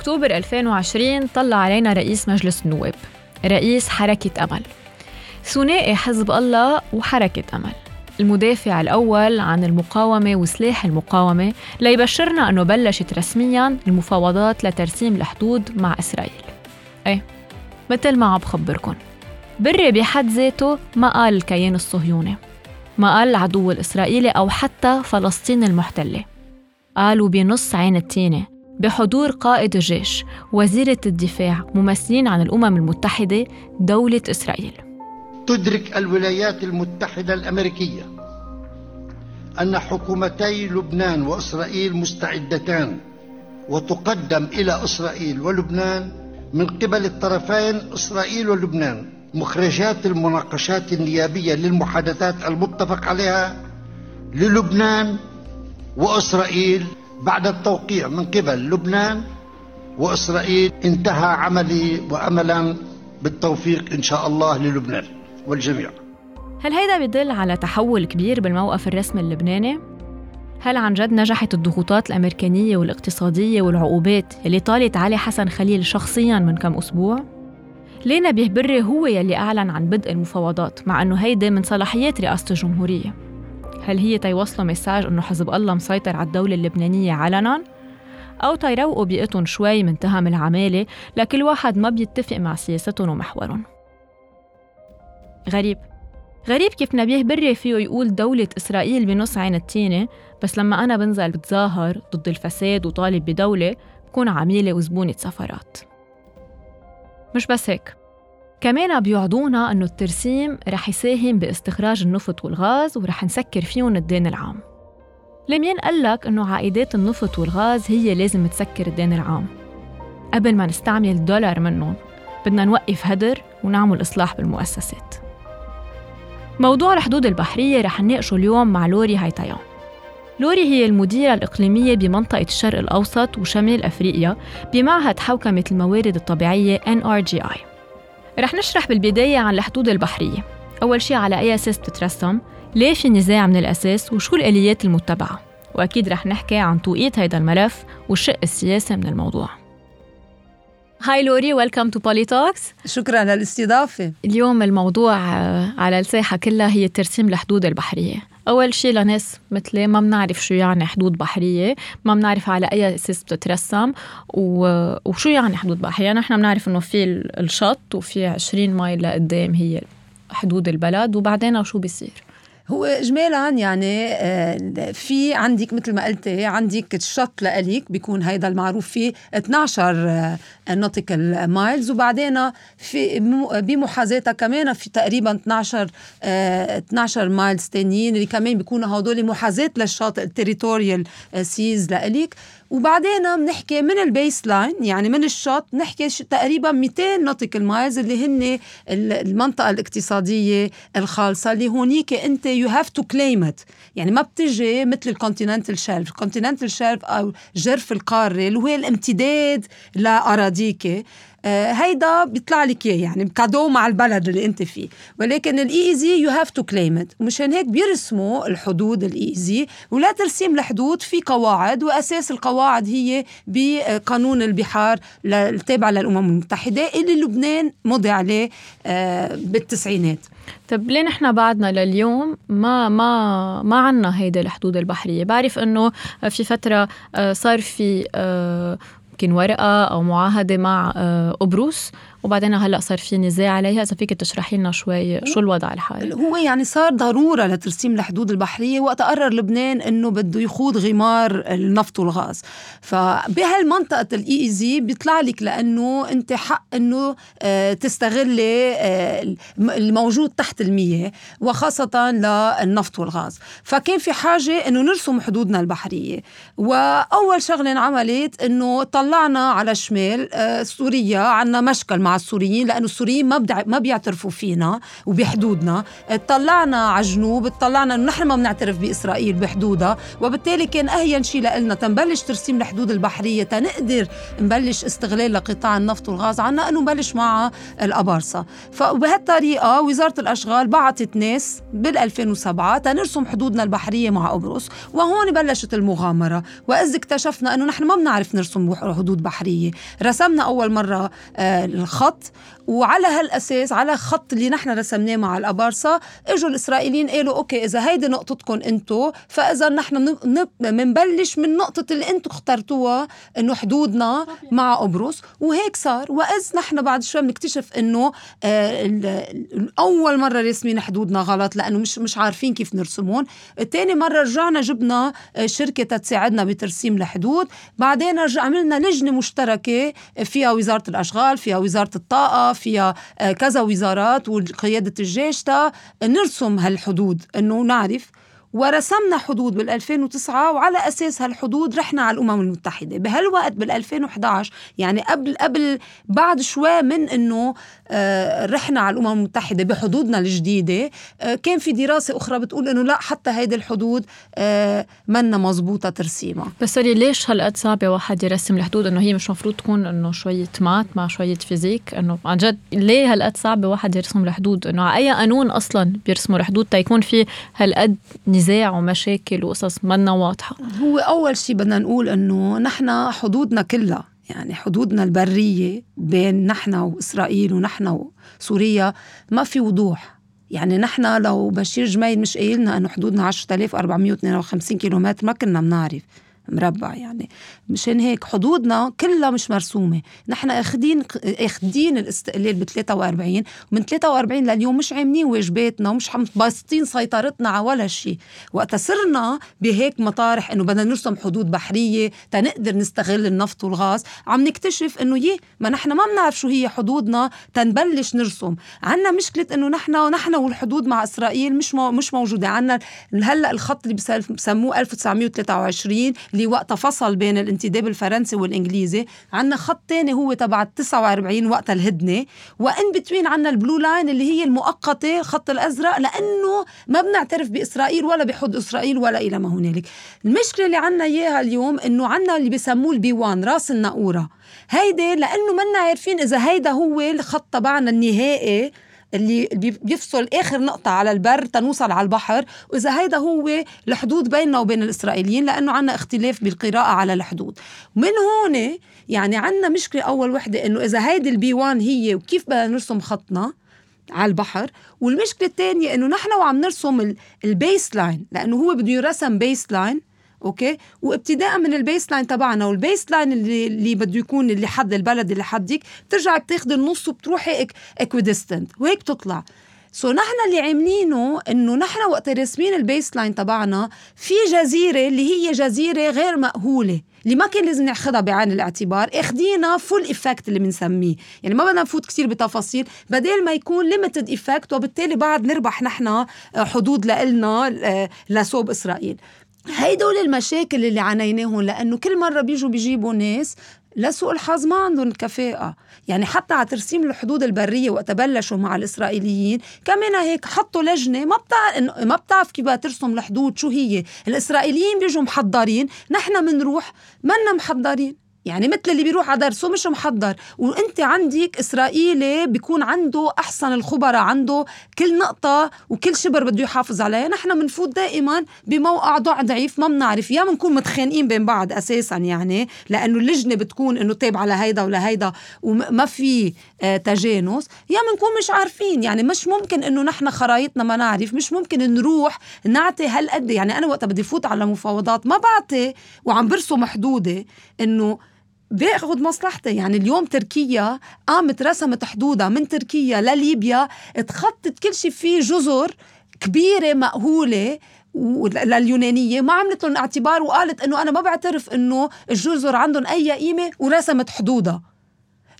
أكتوبر 2020 طلع علينا رئيس مجلس النواب رئيس حركة أمل. ثنائي حزب الله وحركة أمل. المدافع الأول عن المقاومة وسلاح المقاومة ليبشرنا أنه بلشت رسمياً المفاوضات لترسيم الحدود مع إسرائيل. أي مثل ما عم بخبركن. بري بحد ذاته ما قال الكيان الصهيوني. ما قال العدو الإسرائيلي أو حتى فلسطين المحتلة. قالوا بنص عين التينة. بحضور قائد الجيش وزيرة الدفاع ممثلين عن الأمم المتحدة دولة إسرائيل. تدرك الولايات المتحدة الأمريكية أن حكومتي لبنان وإسرائيل مستعدتان وتقدم إلى إسرائيل ولبنان من قبل الطرفين إسرائيل ولبنان مخرجات المناقشات النيابية للمحادثات المتفق عليها للبنان وإسرائيل بعد التوقيع من قبل لبنان وإسرائيل انتهى عملي وأملا بالتوفيق إن شاء الله للبنان والجميع هل هيدا بدل على تحول كبير بالموقف الرسمي اللبناني؟ هل عن جد نجحت الضغوطات الأمريكانية والاقتصادية والعقوبات اللي طالت علي حسن خليل شخصياً من كم أسبوع؟ ليه نبيه بري هو يلي أعلن عن بدء المفاوضات مع أنه هيدا من صلاحيات رئاسة الجمهورية؟ هل هي تيوصلوا مساج أنه حزب الله مسيطر على الدولة اللبنانية علناً؟ أو تيروقوا بيئتهم شوي من تهم العمالة لكل واحد ما بيتفق مع سياستهم ومحورهم. غريب. غريب كيف نبيه بري فيه يقول دولة إسرائيل بنص عين التينة بس لما أنا بنزل بتظاهر ضد الفساد وطالب بدولة بكون عميلة وزبونة سفرات. مش بس هيك. كمان بيوعدونا أنه الترسيم رح يساهم باستخراج النفط والغاز ورح نسكر فيهم الدين العام. لمين قال لك أنه عائدات النفط والغاز هي لازم تسكر الدين العام. قبل ما نستعمل الدولار منهم بدنا نوقف هدر ونعمل إصلاح بالمؤسسات. موضوع الحدود البحرية رح نناقشه اليوم مع لوري هايتايان لوري هي المديرة الإقليمية بمنطقة الشرق الأوسط وشمال أفريقيا بمعهد حوكمة الموارد الطبيعية NRGI رح نشرح بالبداية عن الحدود البحرية. أول شيء على أي أساس بتترسم؟ ليه في نزاع من الأساس؟ وشو الآليات المتبعة؟ وأكيد رح نحكي عن توقيت هيدا الملف والشق السياسي من الموضوع. hi لوري welcome to Poly Talks شكرا للاستضافة. اليوم الموضوع على الساحة كلها هي ترسيم الحدود البحرية. أول شيء لناس مثلي ما بنعرف شو يعني حدود بحرية ما بنعرف على أي أساس بتترسم و... وشو يعني حدود بحرية؟ نحن بنعرف إنه في الشط وفي 20 mile لقدام هي حدود البلد وبعدين شو بيصير؟ هو اجمالا يعني آه، في عندك مثل ما قلتي عندك الشط لإلك بيكون هيدا المعروف فيه 12 nautical miles وبعدين في بمحاذاتها كمان في تقريبا 12 12 miles تانيين اللي كمان بيكونوا هدول محاذاه للشاطئ ال territorial seas لإلك. وبعدين بنحكي من ال baseline يعني من الشط نحكي تقريبا 200 nautical miles اللي هن المنطقة الاقتصادية الخالصة اللي هونيك انت you have to claim it يعني ما بتجي مثل ال continental shelf ال continental shelf أو جرف القارة اللي هو الامتداد لاراضيك هيدا بيطلع لك إياه يعني cadeau مع البلد اللي أنت فيه. ولكن ال EEZ you have to claim it ومشان هيك بيرسموا الحدود ال EEZ ولا ترسيم الحدود في قواعد وأساس القواعد هي بقانون البحار التابع للأمم المتحدة اللي لبنان مضي عليه آه، بالتسعينات. طب ليه نحن بعدنا لليوم ما ما ما عنا هيدي الحدود البحرية؟ بعرف إنه في فترة آه، صار في يمكن ورقة أو معاهدة مع آه، قبرص وبعدين هلا صار في نزاع عليها. إذا فيك تشرحي لنا شوي شو الوضع الحالي؟ هو يعني صار ضرورة لترسيم الحدود البحرية وقت قرر لبنان إنه بده يخوض غمار النفط والغاز. فبهالمنطقة الاي زي بيطلع لك لأنه أنت حق إنه آه، تستغلي آه، الموجود تحت المياه وخاصة للنفط والغاز. فكان في حاجة إنه نرسم حدودنا البحرية. وأول شغلة انعملت إنه طلعنا على الشمال آه، سوريا عندنا مشكل مع السوريين لأنه السوريين ما بدع... ما بيعترفوا فينا وبحدودنا. اطلعنا على الجنوب اطلعنا إنه نحن ما بنعترف بإسرائيل بحدودها وبالتالي كان أهين شيء لنا تنبلش ترسيم الحدود البحرية تنقدر نبلش استغلال لقطاع النفط والغاز عنا إنه نبلش مع الابارصه فبهالطريقة وزارة الأشغال بعثت ناس بال 2007 تنرسم حدودنا البحرية مع قبرص وهون بلشت المغامرة. واذ اكتشفنا إنه نحن ما بنعرف نرسم حدود بحرية. رسمنا أول مرة آه، الخط وعلى هالأساس على خط اللي نحن رسمناه مع الأبارصة إجوا الإسرائيليين قالوا أوكي إذا هيدي نقطتكم أنتم فإذا نحن بنبلش من نقطة اللي أنتم اخترتوها إنه حدودنا مع قبرص. وهيك صار. وإذ نحن بعد شوي بنكتشف إنه آه أول مرة راسمين حدودنا غلط لأنه مش مش عارفين كيف نرسمون ثاني مرة رجعنا جبنا آه، شركة تساعدنا بترسيم الحدود. بعدين رجع عملنا لجنة مشتركة فيها وزارة الأشغال فيها وزارة الطاقة فيها آه، كذا وزارات وقياده الجيش تا نرسم هالحدود إنه نعرف ورسمنا حدود بال 2009 وعلى أساس هالحدود رحنا على الأمم المتحدة. بهالوقت بال 2011 يعني قبل قبل بعد شوي من إنه آه، رحنا على الأمم المتحدة بحدودنا الجديدة آه، كان في دراسة أخرى بتقول إنه لا حتى هيدي الحدود آه، منا مزبوطه ترسيمها. بس ليش هالقد صعبة واحد يرسم الحدود؟ إنه هي مش مفروض تكون إنه شوية مات مع شوية فيزيك؟ إنه عن جد ليه هالقد صعبة واحد يرسم الحدود؟ إنه على أي قانون أصلا بيرسموا الحدود تيكون في هالقد نزاع ومشاكل وقصص منا واضحة. هو أول شيء بدنا نقول إنه نحن حدودنا كلها يعني حدودنا البرية بين نحن وإسرائيل ونحن وسوريا ما في وضوح. يعني نحن لو بشير جميل مش قايل لنا إنه حدودنا 10452 كيلومتر ما كنا بنعرف. مربع يعني. مشان هيك حدودنا كلها مش مرسومة. نحن اخذين اخذين الاستقلال ب 43 ومن 43 لليوم مش عاملين واجباتنا ومش باسطين سيطرتنا على ولا شيء وقت صرنا بهيك مطارح إنه بدنا نرسم حدود بحرية تنقدر نستغل النفط والغاز عم نكتشف إنه يه ما نحن ما بنعرف شو هي حدودنا تنبلش نرسم. عنا مشكلة إنه نحن ونحن والحدود مع إسرائيل مش مو مش موجودة. عنا هلأ الخط اللي بسموه 1923 اللي وقتها فصل بين الانتداب الفرنسي والإنجليزي. عندنا خط تاني هو تبع 49 وقت الهدنة. و in between عندنا ال blue line اللي هي المؤقتة خط الأزرق لأنه ما بنعترف بإسرائيل ولا بحد إسرائيل ولا إلى ما هنالك. المشكلة اللي عندنا إياها اليوم إنه عندنا اللي بسموه ال B1 راس الناقورة. هيدي لأنه منا عارفين إذا هيدا هو الخط تبعنا النهائي. اللي بيفصل آخر نقطة على البر تنوصل على البحر. وإذا هيدا هو الحدود بيننا وبين الإسرائيليين لأنه عنا اختلاف بالقراءة على الحدود. من هون يعني عنا مشكلة أول وحدة إنه إذا هيدي ال B1 هي وكيف بدنا نرسم خطنا على البحر. والمشكلة الثانية إنه نحن وعم نرسم ال baseline لأنه هو بده يرسم baseline okay؟ وابتداء من ال baseline تبعنا والبيس لاين اللي, اللي بده يكون اللي حد البلد اللي حدك بترجعي بتاخذي النص وبتروحي equidistant وهيك بتطلع. so نحن اللي عاملينه إنه نحن وقت راسمين ال baseline تبعنا في جزيرة اللي هي جزيرة غير مأهولة اللي ما كان لازم ناخذها بعين الاعتبار اخدينا full effect اللي بنسميه. يعني ما بدنا نفوت كثير بتفاصيل بدل ما يكون limited effect وبالتالي بعد نربح نحن آه، حدود لنا آه، لصوب إسرائيل. هيدول المشاكل اللي عانيناهم لأنه كل مرة بيجوا بيجيبوا ناس لسوء الحظ ما عندهم الكفاءة يعني حتى على ترسيم الحدود البرية وقت بلشوا مع الإسرائيليين كمان هيك حطوا لجنة ما بتعرف ما بتعرف كيف ترسم الحدود شو هي. الإسرائيليين بيجوا محضرين نحن بنروح منا محضرين. يعني مثل اللي بيروح على درسه مش محضر. وانت عندك إسرائيلي بيكون عنده أحسن الخبراء عنده كل نقطة وكل شبر بده يحافظ عليها. نحن بنفوت دائما بموقع ضعيف ما بنعرف يا بنكون متخانقين بين بعض أساسا يعني لأنه اللجنة بتكون إنه تابعة لهيدا ولهيدا وما في آه تجانس. يا بنكون مش عارفين. يعني مش ممكن إنه نحن خرايطنا ما نعرف مش ممكن نروح نعطي هالقد. يعني أنا وقت بدي فوت على مفاوضات ما بعطي وعم برسم حدودي إنه بياخذ مصلحتي. يعني اليوم تركيا قامت رسمت حدودها من تركيا لليبيا تخطت كل شيء فيه جزر كبيرة مأهولة لليونانية ما عملت لهم اعتبار وقالت إنه أنا ما بعترف إنه الجزر عندهم أي قيمة ورسمت حدودها.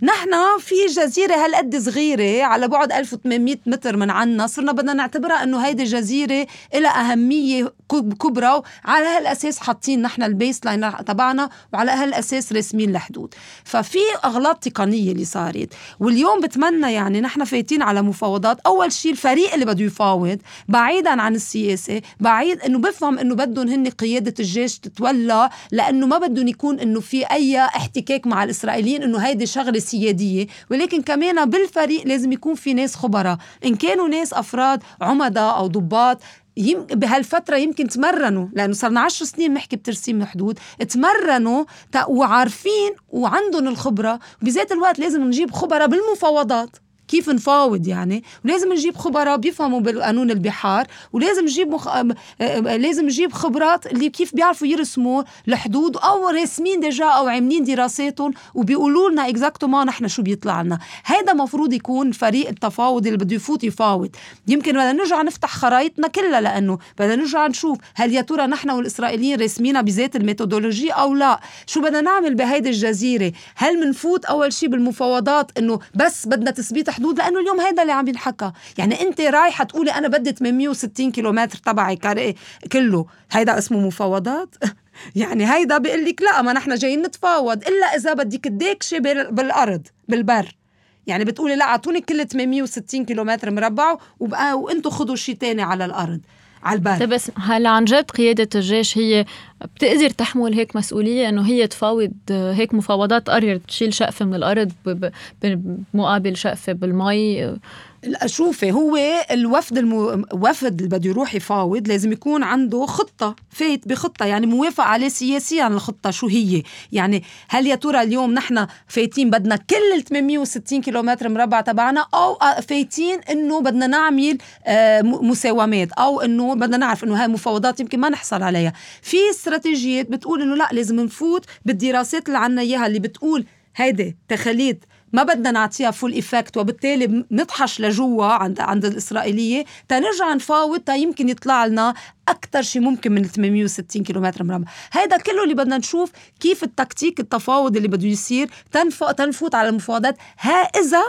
نحن في جزيرة هالقد صغيرة على بعد 1800 متر من عنا صرنا بدنا نعتبرها إنه هيدي جزيرة لها أهمية كبرى وعلى هالأساس حاطين نحن ال baseline تبعنا وعلى هالأساس راسمين الحدود. ففي أغلاط تقنية اللي صارت واليوم بتمنى يعني نحن فايتين على مفاوضات. أول شيء الفريق اللي بده يفاوض بعيدا عن السياسة بعيد إنه بفهم إنه بدهم هن قيادة الجيش تتولى لأنه ما بدهم يكون إنه في أي احتكاك مع الإسرائيليين إنه هيدي شغلة سيادية ولكن كمان بالفريق لازم يكون في ناس خبراء. إن كانوا ناس أفراد عمداء أو ضباط يم بهالفترة يمكن تمرنوا لأنه صرنا عشر سنين نحكي بترسيم الحدود تمرنوا وعارفين وعندهم الخبرة بذات الوقت لازم نجيب خبراء بالمفاوضات. كيف نفاوض يعني؟ ولازم نجيب خبراء بيفهموا بالقانون البحار ولازم نجيب مخ... لازم نجيب خبرات اللي كيف بيعرفوا يرسموا الحدود أو راسمين déjà أو عاملين دراساتهم وبيقولوا لنا exactement نحن شو بيطلع لنا. هيدا مفروض يكون فريق التفاوض اللي بده يفوت يفاوض. يمكن بدنا نرجع نفتح خرايطنا كلها لأنه بدنا نرجع نشوف هل يا ترى نحن والإسرائيليين راسمينها بذات الميثودولوجي أو لا. شو بدنا نعمل بهيدي الجزيرة؟ هل منفوت أول شيء بالمفاوضات إنه بس بدنا تثبيت حدود لأنه اليوم هذا اللي عم ينحكى. يعني أنت رايحة تقولي أنا بدي 860 كيلومتر تبعي كله. هيدا اسمه مفاوضات؟ يعني هيدا بيقول لك لا ما نحن جايين نتفاوض. إلا إذا بدك تديكشي بالأرض بالبر. يعني بتقولي لا أعطوني كل 860 كيلومتر مربع وبقى وأنتم خذوا شيء تاني على الأرض. على البر طيب بس هلا عن جد قيادة الجيش هي بتقدر تحمل هيك مسؤولية إنه هي تفاوض هيك مفاوضات؟ قررت تشيل شقفة من الأرض بمقابل شقفة بالمي؟ شوفي هو الوفد المو... وفد اللي بده يروح يفاوض لازم يكون عنده خطة فايت بخطة يعني موافق عليه سياسيا الخطة شو هي. يعني هل يا ترى اليوم نحن فايتين بدنا كل ال 860 كيلومتر مربع تبعنا أو فايتين إنه بدنا نعمل آه، مساومات أو إنه بدنا نعرف إنه هاي مفاوضات يمكن ما نحصل عليها. في استراتيجيات بتقول إنه لا لازم نفوت بالدراسات اللي عنا إياها اللي بتقول هيدي تخليت ما بدنا نعطيها full effect وبالتالي نطحش لجوا عند عند الإسرائيلية. تنرجع نفاوض يمكن يطلع لنا أكثر شيء ممكن من 860 كيلومتر مربع. هذا كله اللي بدنا نشوف كيف التكتيك التفاوض اللي بده يصير تنفوت على المفاوضات. ها إذا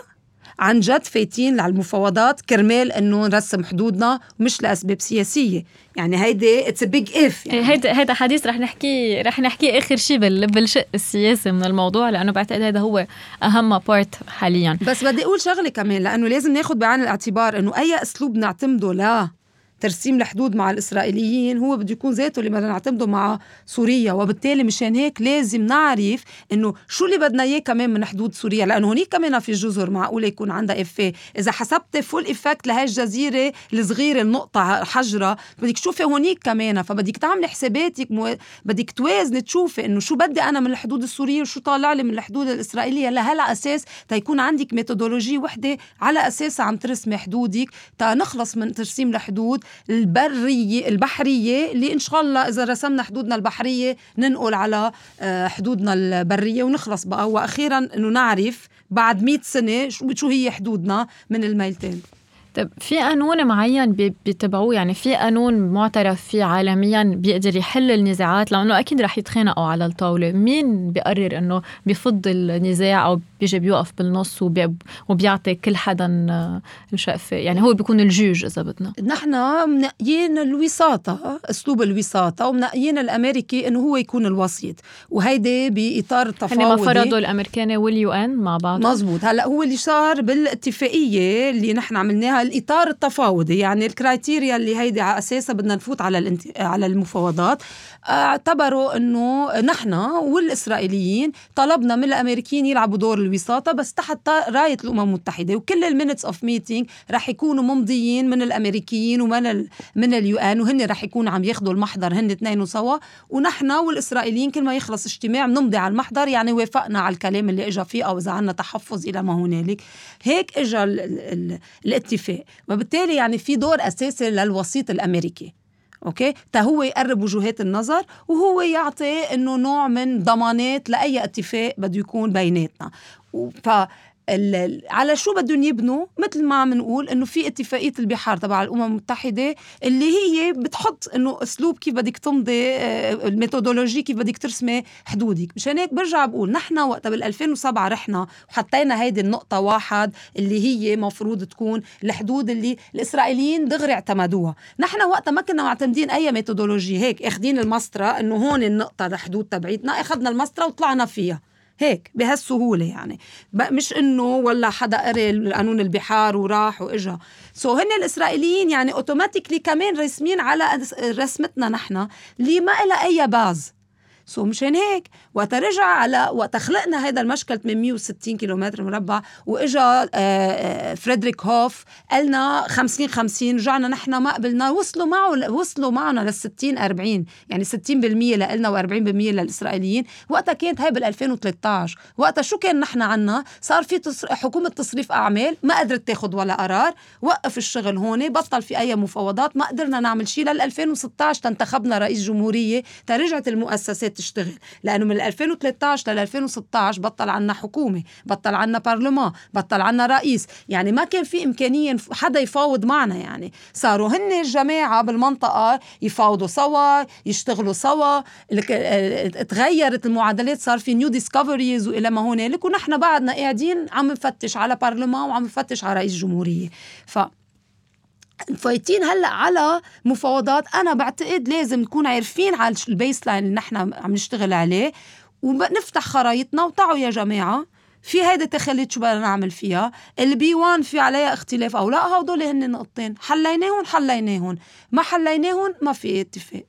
عن جد فايتين على المفاوضات كرمال إنه نرسم حدودنا مش لأسباب سياسية. يعني هيدي it's big if يعني هيدا هيدا حديث رح نحكي رح نحكي آخر شيء بالشق السياسي من الموضوع لأنه بعتقد هذا هو أهم part حاليا. بس بدي أقول شغلة كمان لأنه لازم ناخذ بعين الاعتبار إنه أي أسلوب نعتمده لا. ترسيم الحدود مع الإسرائيليين هو بده يكون ذاته اللي بدنا نعتمده مع سوريا. وبالتالي مشان هيك لازم نعرف إنه شو اللي بدنا إياه كمان من حدود سوريا. لأنه هونيك كمان في جزر معقولة يكون عندها effet إذا حسبت full effect لهي الجزيرة الصغيرة النقطة حجرة بدك تشوفي هونيك كمان. فبدك تعملي حساباتك مو... بدك توازني تشوفي إنه شو بدي أنا من الحدود السورية وشو طالع لي من الحدود الإسرائيلية. لهلا أساس تيكون عندك methodology وحدة على أساسها عم ترسمي حدودك. تا نخلص من ترسيم الحدود البريه البحرية اللي إن شاء الله إذا رسمنا حدودنا البحرية ننقل على آه، حدودنا البرية ونخلص بقى. وأخيرا إنه نعرف بعد 100 سنة شو هي حدودنا من الميلتين. طيب في قانون معين بيتبعوه؟ يعني في قانون معترف فيه عالميا بيقدر يحل النزاعات؟ لأنه أكيد رح يتخانقوا على الطاولة. مين بيقرر إنه بيفض النزاع أو بيجي بيوقف بالنص وبي وبيعطي كل حدا الشقفه يعني هو بيكون الجوج إذا بدنا. نحن منقيين الوساطة أسلوب الوساطة ومنقيين الأمريكي إنه هو يكون الوسيط. وهيدي بإطار التفاوضي ما فرضوا الامريكان وال UN مع بعض. مزبوط هلأ هو اللي صار بالاتفاقية اللي نحن عملناها الإطار التفاوضي يعني ال criteria اللي هيدي على اساسها بدنا نفوت على. على المفاوضات اعتبروا انه نحن والإسرائيليين طلبنا من الأمريكيين يلعبوا دور الوساطة بس تحت راية الأمم المتحدة. وكل ال minutes of meeting رح يكونوا ممضيين من الأمريكيين ومن ال... من ال UN وهن رح يكونوا عم ياخذوا المحضر هن اثنين سوا ونحن والإسرائيليين كل ما يخلص اجتماع بنمضي على المحضر يعني وافقنا على الكلام اللي اجى فيه أو إذا عندنا تحفظ إلى ما هنالك. هيك اجى الاتفاق. وبالتالي يعني في دور أساسي للوسيط الأمريكي. أوكي؟ هو يقرب وجهات النظر وهو يعطي إنه نوع من ضمانات لأي اتفاق بده يكون بيناتنا. ف على شو بدهم يبنوا؟ مثل ما عم نقول إنه في اتفاقية البحار تبع الأمم المتحدة اللي هي بتحط إنه أسلوب كيف بدك تمضي آه، ال methodology كيف بدك ترسمي حدودك. مشان هيك برجع بقول نحن وقت بال 2007 رحنا وحطينا هيدي النقطة واحد اللي هي مفروض تكون الحدود اللي الإسرائيليين دغري اعتمدوها. نحن وقتها ما كنا معتمدين أي methodology هيك أخذين المسطرة إنه هون النقطة الحدود تبعيتنا أخذنا المسطرة وطلعنا فيها. هيك بهالسهولة يعني. مش إنه ولا حدا قري قانون البحار وراح وإجا. so هن الإسرائيليين يعني automatically كمان رسمين على رسمتنا نحن. اللي ما لها أي base؟ so مشان هيك وقت رجع على وقت خلقنا هذا المشكل 860 كيلومتر مربع وإجا آه، آه، فريدريك هوف قالنا 50 50 رجعنا نحن ما قبلنا وصلوا معه وصلوا معنا لل 60 40 يعني 60% لنا و40% للإسرائيليين وقتها كانت هاي بال 2013 وقتها شو كان نحن عنا صار في. حكومة تصريف أعمال ما قدرت تاخذ ولا قرار وقف الشغل هون بطل في أي مفاوضات ما قدرنا نعمل شيء لل 2016 تنتخبنا رئيس جمهورية ترجعت المؤسسات تشتغل. لأنه من 2013 لل 2016 بطل عنا حكومة بطل عنا برلمان بطل عنا رئيس. يعني ما كان في إمكانية حدا يفاوض معنا يعني. صاروا هن الجماعة بالمنطقة يفاوضوا سوا يشتغلوا سوا. تغيرت المعادلات صار في new discoveries وإلى ما هنالك. ونحن بعدنا قاعدين عم نفتش على برلمان وعم نفتش على رئيس جمهورية. ف فايتين هلأ على مفاوضات. أنا بعتقد لازم نكون عارفين على ال baseline اللي نحن عم نشتغل عليه ونفتح خرايطنا وتعوا يا جماعة. في هيدي تخليت شو بدنا نعمل فيها؟ ال B1 في عليها اختلاف أو لا؟ هدول هن نقطتين. حليناهم حليناهم ما حليناهم ما في اتفاق.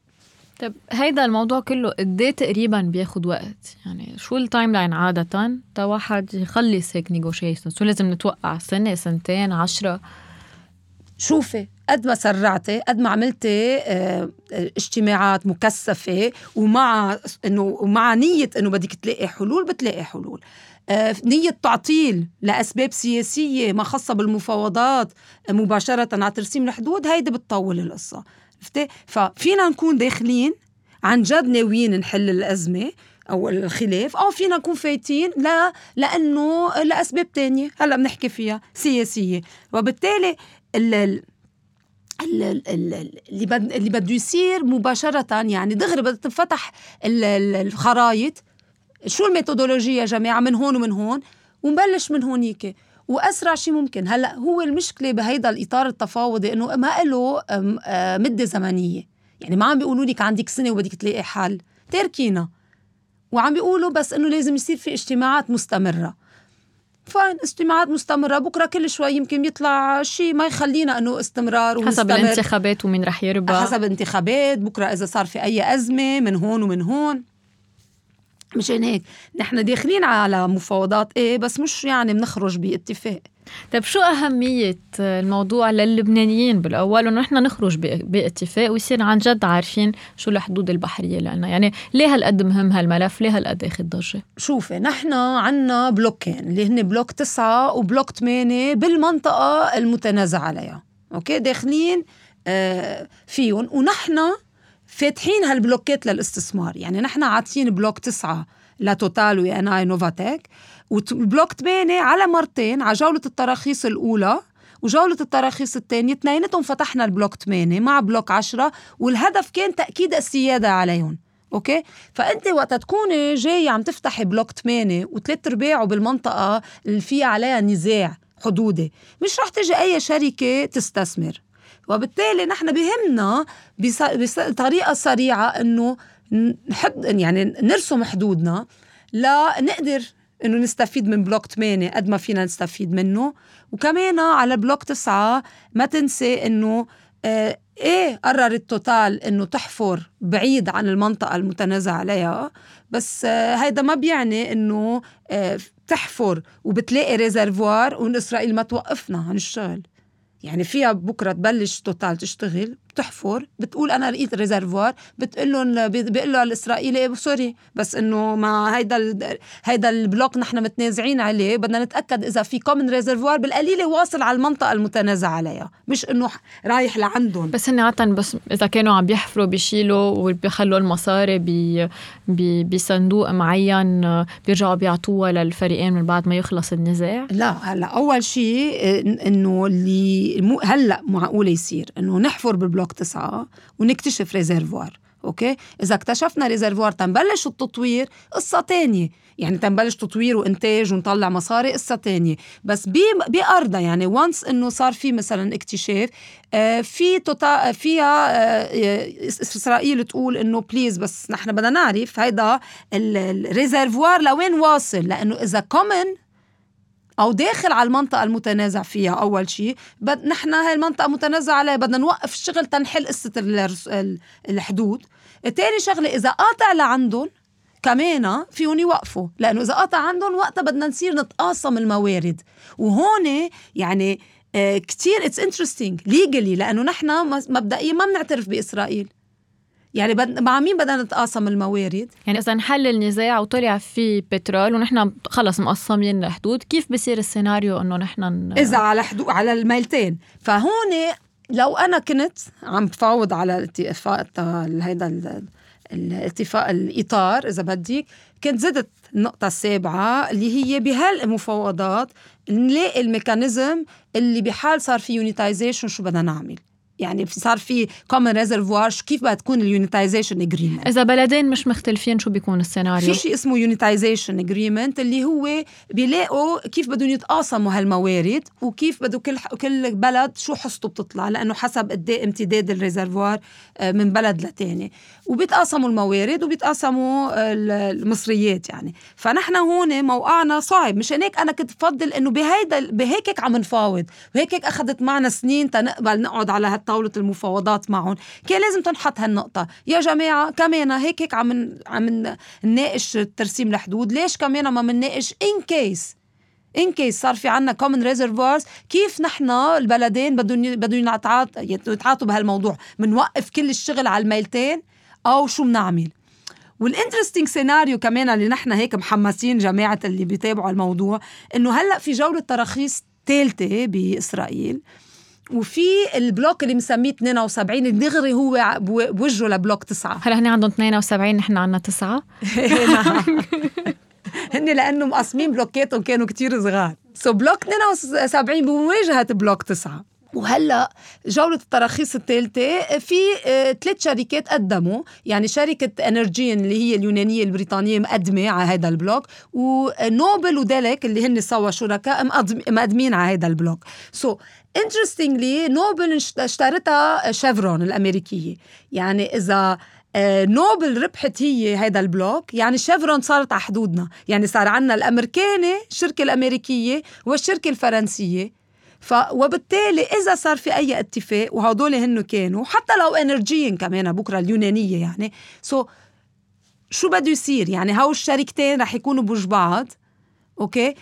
طيب هيدا الموضوع كله قد إيه تقريبا بياخد وقت؟ يعني شو ال timeline عادة تا واحد يخلص هيك negotiation شو لازم نتوقع؟ سنة سنتين عشرة؟ شوفي قد ما سرعتي قد ما عملتي آه اجتماعات مكثفة ومع إنه ومع نية إنه بدك تلاقي حلول بتلاقي حلول. آه نية تعطيل لأسباب سياسية ما خاصة بالمفاوضات مباشرة على ترسيم الحدود هيدي بتطول القصة. عرفتي؟ ففينا نكون داخلين عن جد ناويين نحل الأزمة أو الخلاف أو فينا نكون فايتين لا لأنه لأسباب تانية هلأ بنحكي فيها سياسية. وبالتالي اللي بد اللي بده يصير مباشرة يعني دغري بدها تنفتح الخرايط. شو الميثودولوجيا يا جماعة؟ من هون ومن هون. ونبلش من هونيك وأسرع شيء ممكن. هلأ هو المشكلة بهيدا الإطار التفاوضي إنه ما له مدة زمنية. يعني ما عم بيقولوا لك عندك سنة وبدك تلاقي حل. تركينا. وعم بيقولوا بس إنه لازم يصير في اجتماعات مستمرة. فاين اجتماعات مستمرة بكرة كل شوي يمكن يطلع شيء ما يخلينا إنه استمرار ومستمر. حسب الانتخابات ومين رح يربح حسب الانتخابات بكرة إذا صار في أي أزمة من هون ومن هون مشان هيك نحن داخلين على مفاوضات إيه بس مش يعني بنخرج باتفاق. طيب شو أهمية الموضوع للبنانيين بالأول؟ إنه نحن نخرج باتفاق ويصير عن جد عارفين شو الحدود البحرية لنا. يعني ليه هالقد مهم هالملف؟ ليه هالقد آخذ ضجة؟ شوفي نحن عنا بلوكين اللي هن بلوك تسعة وبلوك ثمانية بالمنطقة المتنازع عليها. أوكي؟ داخلين آه فيهم. ونحن فاتحين هالبلوكات للاستثمار. يعني نحن عاطين بلوك تسعة لتوتال و ENI و Novatek وبلوك 8 على مرتين على جولة التراخيص الأولى وجولة التراخيص الثانية. اثنيناتهم فتحنا البلوك 8 مع بلوك 10 والهدف كان تأكيد السيادة عليهم. أوكي؟ فأنت وقت تكوني جاي عم تفتحي بلوك 8 وثلاث ارباعه بالمنطقة اللي فيها عليها نزاع حدودي. مش رح تجي أي شركة تستثمر. وبالتالي نحن بهمنا بطريقه سريعة إنه نحط يعني نرسم حدودنا لنقدر إنه نستفيد من بلوك 8 قد ما فينا نستفيد منه. وكمان على بلوك 9 ما تنسي إنه آه إيه قررت توتال إنه تحفر بعيد عن المنطقة المتنازع عليها. بس آه هيدا ما بيعني إنه آه تحفر وبتلاقي reservoir وإن إسرائيل ما توقفنا عن الشغل. يعني فيها بكرة تبلش توتال تشتغل. بتحفر بتقول أنا لقيت reservoir بتقول لهم بيقول له الإسرائيلي إيه، sorry بس إنه ما هيدا هيدا البلوك نحن متنازعين عليه بدنا نتأكد إذا في common reservoir بالقليلة واصل على المنطقة المتنازع عليها مش إنه رايح لعندهم. بس هن عادة بس إذا كانوا عم بيحفروا بيشيلوا وبيخلوا المصاري بي بي بصندوق معين بيرجعوا بيعطوها للفريقين من بعد ما يخلص النزاع؟ لا هلأ أول شيء إنه اللي هلأ معقول يصير إنه نحفر بالبلوك. بلوك تسعة ونكتشف reservoir okay اذا اكتشفنا reservoir تنبلش التطوير قصه تانية يعني تنبلش تطوير وانتاج ونطلع مصاري قصه تانية بس بارضها يعني وانس انه صار في مثلا اكتشاف في توتا فيها اسرائيل تقول انه please بس نحن بدنا نعرف هيدا ال reservoir لوين واصل لأنه اذا common أو داخل على المنطقة المتنازع فيها أول شيء بد نحن هاي المنطقة متنازع عليها بدنا نوقف الشغل تنحل قصة الحدود. ثاني شغلة إذا قاطع لعندهم كمان فيهم يوقفوا. لأنه إذا قطع عندهم وقتها بدنا نصير نتقاسم الموارد. وهون يعني آه كتير it's interesting legally لأنه نحن مبدئيا ما بنعترف بإسرائيل. يعني بد... مع مين بدنا نتقاسم الموارد؟ يعني إذا انحل النزاع وطلع في بترول ونحن خلص مقسمين الحدود، كيف بصير السيناريو إنه نحن ن... إذا على حدود على الميلتين، فهون لو أنا كنت عم بفاوض على الاتفاق هيدا الاتفاق الإطار إذا بدك كنت زدت النقطة السابعة اللي هي بهالمفاوضات نلاقي ال mechanism اللي بحال صار في unitization شو بدنا نعمل يعني صار في common reservoir كيف بدها تكون ال unitization agreement إذا بلدين مش مختلفين شو بيكون السيناريو؟ في شيء اسمه unitization agreement اللي هو بيلاقوا كيف بدهم يتقاسموا هالموارد وكيف بده كل كل بلد شو حصته بتطلع لأنه حسب قد إيه امتداد ال reservoir آه، من بلد لتاني. وبيتقاسموا الموارد وبيتقاسموا المصريات يعني. فنحن هون موقعنا صعب. مشان هيك أنا كنت بفضل إنه بهيدا بهيك عم نفاوض. وهيك أخذت معنا سنين تنقبل نقعد على طاولة المفاوضات معهم. كان لازم تنحط هالنقطة. يا جماعة كمان هيك هيك عم عم نناقش ترسيم الحدود ليش كمان ما بنناقش in case in case صار في عنا common reservoirs كيف نحن البلدين بدهم بدهم يتعاطوا بهالموضوع؟ بنوقف كل الشغل على الميلتين؟ أو شو بنعمل وال interesting سيناريو كمان اللي نحن هيك محمسين جماعة اللي بيتابعوا الموضوع إنه هلأ في جولة تراخيص ثالثه بإسرائيل. وفي البلوك اللي مسميه 72 دغري هو بوجهه لبلوك 9 هلا هن عندهم 72 نحن عندنا 9 نعم هن لأنه مقسمين بلوكاتهم كانوا كتير صغار. so بلوك 72 بمواجهة بلوك 9 وهلأ جولة التراخيص الثالثة في آه، ثلاث شركات قدموا يعني شركة انرجين اللي هي اليونانية البريطانية مقدمة على هذا البلوك ونوبل وديلك اللي هن سوا شركاء مقدمين على هذا البلوك. so, interestingly نوبل اشترتها شيفرون الأمريكية. يعني إذا آه، نوبل ربحت هي هذا البلوك يعني شيفرون صارت على حدودنا. يعني صار عنا الامريكاني الشركة الأمريكية والشركة الفرنسية. ف وبالتالي إذا صار في أي اتفاق وهدول هن كانوا حتى لو انرجين كمان بكرة اليونانية يعني. so شو بده يصير؟ يعني هاو الشركتين رح يكونوا بوج بعض okay؟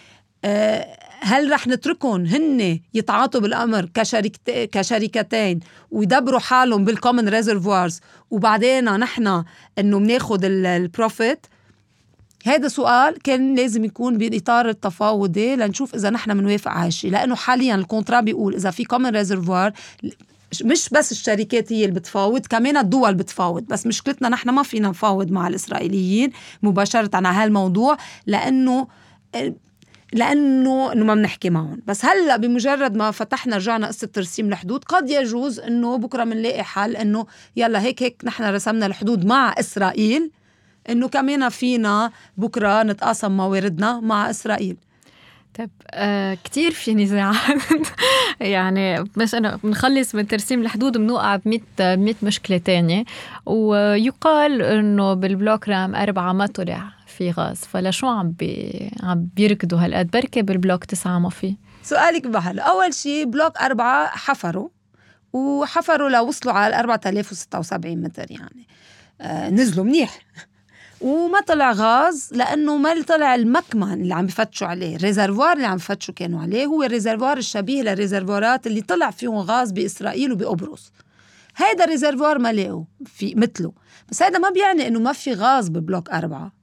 آه هل رح نتركهم هن يتعاطوا بالأمر كشركت كشركتين ويدبروا حالهم بال common reservoirs وبعدين نحن إنه بناخذ ال profit هذا سؤال كان لازم يكون باطار التفاوضي لنشوف إذا نحن بنوافق على هالشيء لأنه حاليا ال contrat بيقول إذا في common reservoir مش بس الشركات هي اللي بتفاوض كمان الدول بتفاوض. بس مشكلتنا نحن ما فينا نفاوض مع الإسرائيليين مباشرة على هالموضوع لأنه لأنه إنه ما بنحكي معهم. بس هلأ بمجرد ما فتحنا رجعنا قصة ترسيم الحدود قد يجوز إنه بكرة بنلاقي حل إنه يلا هيك هيك نحن رسمنا الحدود مع إسرائيل إنه كمان فينا بكرة نتقاسم مواردنا مع إسرائيل. طيب آه كتير في نزاعات يعني مش أنا بنخلص من ترسيم الحدود بنوقع ب 100 100 مشكلة تانية. ويقال إنه بالبلوك رقم أربعة ما طلع. في غاز فلشو عم بي عم بيركضوا هالقد؟ بركي بالبلوك تسعة ما في سؤالك بحل. أول شيء بلوك أربعة حفروا وحفروا لوصلوا على 4076 متر يعني. آه نزلوا منيح. وما طلع غاز لأنه ما طلع المكمن اللي عم بفتشوا عليه. ال reservoir اللي عم بفتشوا كانوا عليه هو ال reservoir الشبيه لل reservoir ات اللي طلع فيهم غاز بإسرائيل وبقبرص. هيدا ال reservoir ما لاقوا في مثله. بس هذا ما بيعني إنه ما في غاز ببلوك أربعة.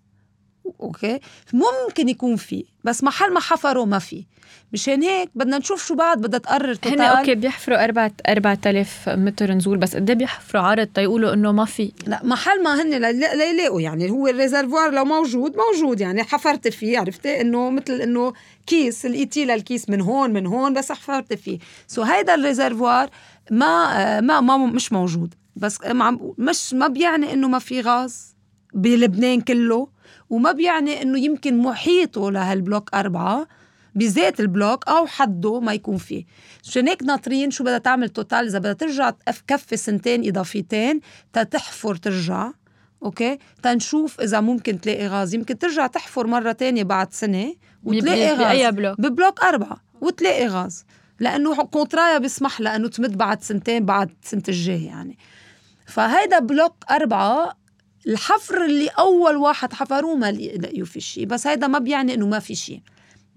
okay؟ ممكن يكون في بس محل ما حفروا ما في. مشان هيك بدنا نشوف شو بعد بدها تقرر توتال هن okay بيحفروا 4 4000 متر نزول بس قد إيه بيحفروا عرض تيقولوا إنه ما في؟ لا محل ما هن ليلاقوا يعني هو ال reservoir لو موجود موجود يعني. حفرت فيه عرفتي؟ إنه مثل إنه كيس لقيتي للكيس من هون من هون بس حفرت فيه. so هيدا ال reservoir ما ما ما مش موجود. بس مش ما بيعني إنه ما في غاز بلبنان كله. وما بيعني إنه يمكن محيطه لهالبلوك أربعة بذات البلوك أو حده ما يكون فيه. عشان هيك ناطرين؟ شو بدها تعمل توتال إذا بدها ترجع تكفي سنتين إضافيتين تتحفر ترجع okay؟ تنشوف إذا ممكن تلاقي غاز. يمكن ترجع تحفر مرة تانية بعد سنة وتلاقي غاز. بأي بلوك؟ ببلوك أربعة وتلاقي غاز. لأنه contrat ها بيسمح لها إنه تمد بعد سنتين بعد سنة الجاي يعني. فهيدا بلوك أربعة الحفر اللي أول واحد حفروه ما لقيوا في شيء بس هيدا ما بيعني إنه ما في شيء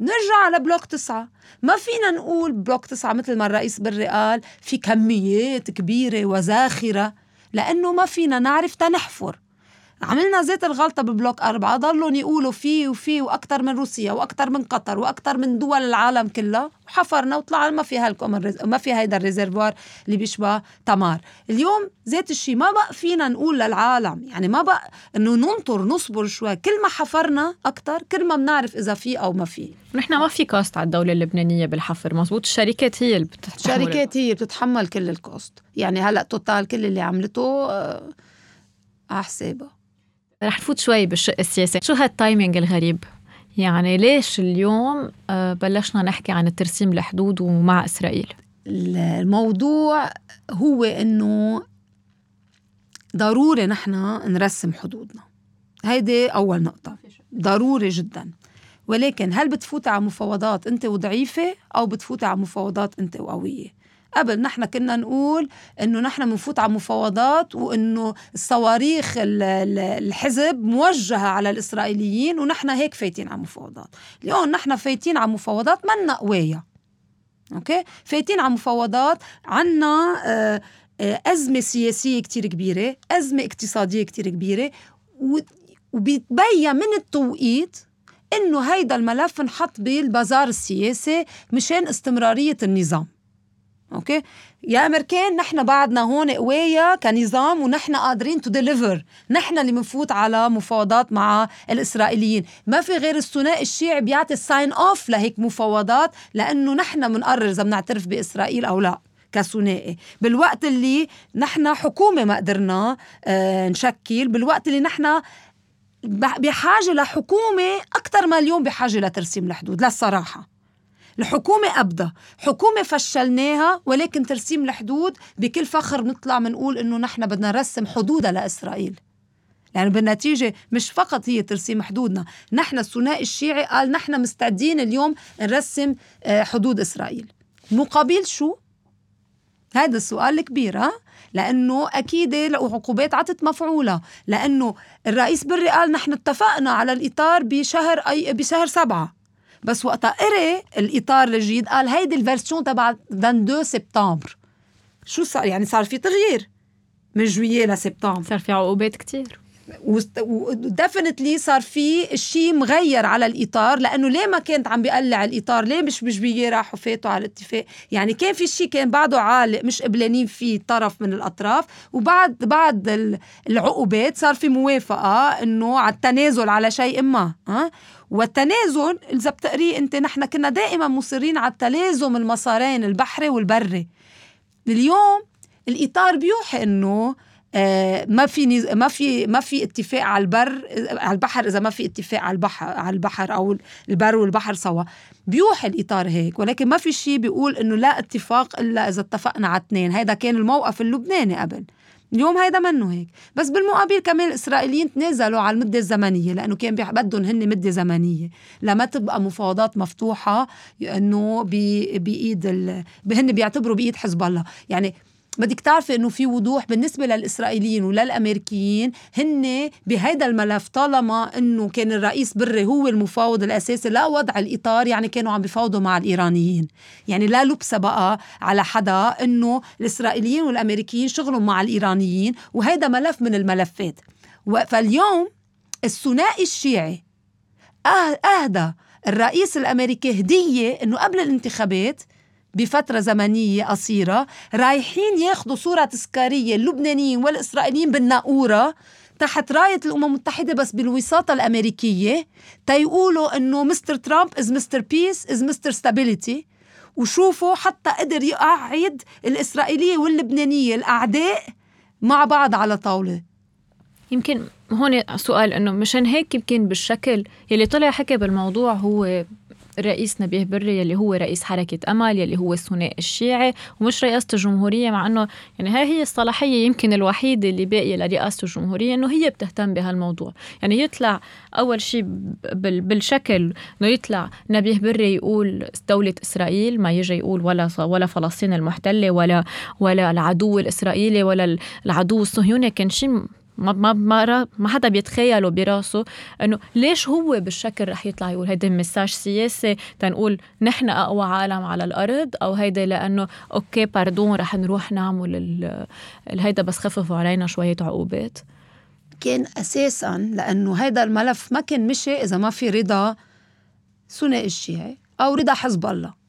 نرجع على بلوك تسعة. ما فينا نقول بلوك تسعة مثل ما الرئيس بري قال في كميات كبيرة وزاخرة لأنه ما فينا نعرف تنحفر. عملنا زيت الغلطة ببلوك أربعة ضلوا يقولوا في وفي وأكثر من روسيا وأكثر من قطر وأكثر من دول العالم كلها وحفرنا وطلعنا ما في هالكم ما في هيدا ال réservoir اللي بيشبه تمار. اليوم زيت الشيء ما بقى فينا نقول للعالم يعني ما بقى إنه ننطر نصبر شوي. كل ما حفرنا أكثر كل ما بنعرف إذا في أو ما في. نحن ما في cost على الدولة اللبنانية بالحفر مزبوط؟ الشركات هي اللي بتتحمل. الشركات هي بتتحمل كل ال cost يعني هلأ توتال كل اللي عملته آه، على حسابها رح نفوت شوي بالشق السياسي. شو هال timing الغريب؟ يعني ليش اليوم آه، بلشنا نحكي عن الترسيم الحدود ومع إسرائيل؟ الموضوع هو إنه ضروري نحن نرسم حدودنا. هيدي أول نقطة. ضروري جدا. ولكن هل بتفوتي على مفاوضات أنت وضعيفة أو بتفوتي على مفاوضات أنت وقوية؟ قبل نحن كنا نقول إنه نحن بنفوت على مفاوضات وإنه الصواريخ الحزب موجهة على الإسرائيليين ونحن هيك فايتين على مفاوضات. اليوم نحن فايتين على مفاوضات منا قويه أوكي؟ فايتين على مفاوضات عنا آه، آه، أزمة سياسية كتير كبيرة أزمة اقتصادية كتير كبيرة وبيتبين من التوقيت إنه هيدا الملف انحط بالبازار السياسي مشان استمرارية النظام. أوكي؟ يا أمريكان نحن بعدنا هون قوايا كنظام ونحن قادرين to deliver نحن اللي بنفوت على مفاوضات مع الإسرائيليين. ما في غير الثنائي الشيعي بيعطي ال sign off لهيك مفاوضات لأنه نحن بنقرر إذا بنعترف بإسرائيل أو لا كثنائي. بالوقت اللي نحن حكومة ما قدرنا آه نشكل بالوقت اللي نحن بحاجة لحكومة أكثر ما اليوم بحاجة لترسيم الحدود للصراحة. الحكومة أبدا حكومة فشلناها ولكن ترسيم الحدود بكل فخر بنطلع بنقول إنه نحن بدنا نرسم حدودها لإسرائيل. يعني بالنتيجة مش فقط هي ترسيم حدودنا نحن الثنائي الشيعي قال نحن مستعدين اليوم نرسم آه، حدود إسرائيل. مقابل شو؟ هذا السؤال الكبير ها؟ لأنه أكيد العقوبات عطت مفعولة لأنه الرئيس بري قال نحن اتفقنا على الإطار بشهر أي بشهر سبعة. بس وقتها قري الإطار الجديد قال هيدي ال version تبع 22 سبتمبر. شو صار؟ يعني صار في تغيير من جويي لسبتمبر. صار في عقوبات كتير. و definitely صار في شيء مغير على الإطار لأنه ليه ما كانت عم بيقلع الإطار؟ ليه مش بجوية راحوا فاتوا على الاتفاق؟ يعني كان في شيء كان بعده عالق مش قبلانين فيه طرف من الأطراف وبعد بعد العقوبات صار في موافقة إنه على التنازل على شيء ما ها والتنازل إذا بتقريه أنت نحن كنا دائما مصرين على التلازم المسارين البحري والبري. اليوم الإطار بيوحي إنه آه، ما في ما في ما في اتفاق على البر على البحر إذا ما في اتفاق على البحر على البحر أو البر والبحر سوا. بيوحي الإطار هيك ولكن ما في شيء بيقول إنه لا اتفاق إلا إذا اتفقنا على اثنين. هذا كان الموقف اللبناني قبل. اليوم هيدا منه هيك. بس بالمقابل كمان الإسرائيليين تنازلوا على المدة الزمنية لأنه كان بدهم هن مدة زمنية لما تبقى مفاوضات مفتوحة إنه بايد هن بيعتبروا بايد حزب الله. يعني بدك تعرفي إنه في وضوح بالنسبة للإسرائيليين وللأمريكيين هن بهيدا الملف طالما إنه كان الرئيس بري هو المفاوض الأساسي لا وضع الإطار يعني كانوا عم بيفاوضوا مع الإيرانيين. يعني لا لبسه بقى على حدا إنه الإسرائيليين والأمريكيين شغلهم مع الإيرانيين وهيدا ملف من الملفات. فاليوم الثنائي الشيعي أه-، أهدى الرئيس الأمريكي هدية إنه قبل الانتخابات بفترة زمنية قصيرة رايحين ياخدوا صورة تذكارية اللبنانيين والإسرائيليين بالناقورة تحت راية الأمم المتحدة بس بالوساطة الأمريكية تيقولوا إنه مستر ترامب is mister peace is mister stability وشوفوا حتى قدر يقعد الإسرائيلية واللبنانية الأعداء مع بعض على طاولة. يمكن هون سؤال إنه مشان هيك يمكن بالشكل يلي طلع حكى بالموضوع هو الرئيس نبيه بري يلي هو رئيس حركة أمل يلي هو الثنائي الشيعي ومش رئاسة الجمهورية مع أنه يعني هاي هي الصلاحية يمكن الوحيدة اللي باقية لرئاسة الجمهورية أنه هي بتهتم بهالموضوع. يعني يطلع أول شيء بالشكل أنه يطلع نبيه بري يقول دولة إسرائيل ما يجي يقول ولا ولا فلسطين المحتلة ولا ولا العدو الإسرائيلي ولا العدو الصهيوني. كان شيء ما ما ما, ما حدا بيتخيله براسه إنه ليش هو بالشكل رح يطلع يقول هيدا مساج سياسي تنقول نحن أقوى عالم على الأرض أو هيدا لأنه أوكي باردون رح نروح نعمل هيدا بس خففوا علينا شوية عقوبات. كان أساسا لأنه هيدا الملف ما كان مشي إذا ما في رضا ثنائي الشيعي أو رضا حزب الله.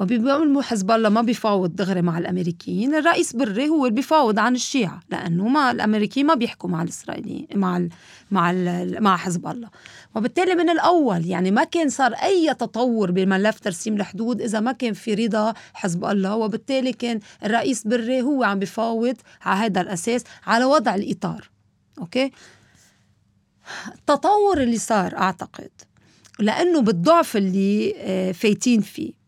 وبيعملوا حزب الله ما بيفاوض دغري مع الأمريكيين الرئيس بري هو اللي بيفاوض عن الشيعة لأنه ما الأمريكيين ما بيحكوا مع الاسرائيليين مع ال مع ال مع حزب الله. وبالتالي من الأول يعني ما كان صار أي تطور بملف ترسيم الحدود إذا ما كان في رضا حزب الله. وبالتالي كان الرئيس بري هو عم بيفاوض على هذا الأساس على وضع الإطار. أوكي؟ التطور اللي صار أعتقد لأنه بالضعف اللي آه، فايتين فيه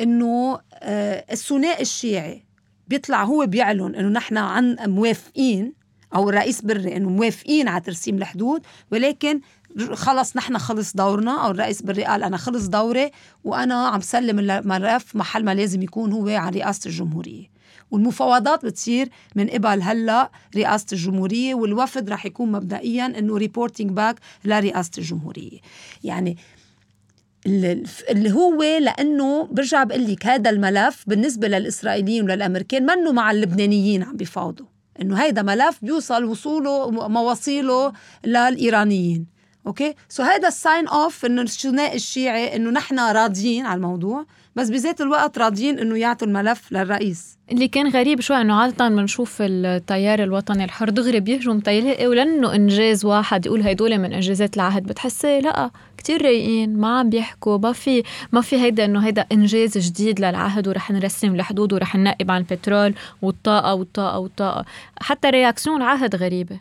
إنه آه، الثنائي الشيعي بيطلع هو بيعلن إنه نحن عن موافقين أو الرئيس بري إنه موافقين على ترسيم الحدود ولكن خلص نحن خلص دورنا أو الرئيس بري قال أنا خلص دوري وأنا عم سلم الملف محل ما لازم يكون هو عن رئاسة الجمهورية. والمفاوضات بتصير من قبل هلا رئاسة الجمهورية والوفد رح يكون مبدئيا إنه reporting back لرئاسة الجمهورية. يعني اللي هو لأنه برجع بقول لك هذا الملف بالنسبة للإسرائيليين وللأمريكان منه مع اللبنانيين عم بيفاوضوا. إنه هيدا ملف بيوصل وصوله مواصيله للإيرانيين. أوكي؟ so هيدا ال sign off إنه الثنائي الشيعي إنه نحن راضيين على الموضوع. بس بذات الوقت راضيين إنه يعطوا الملف للرئيس. اللي كان غريب شوي إنه عادة بنشوف التيار الوطني الحر دغري بيهجم تيلاقي ولأنه إنجاز واحد يقول هدول من إنجازات العهد بتحسي لا كتير رايقين ما عم بيحكوا ما في ما في هيدا إنه هيدا إنجاز جديد للعهد ورح نرسم الحدود ورح ننقب عن البترول والطاقة والطاقة والطاقة. حتى رياكسيون العهد غريبة.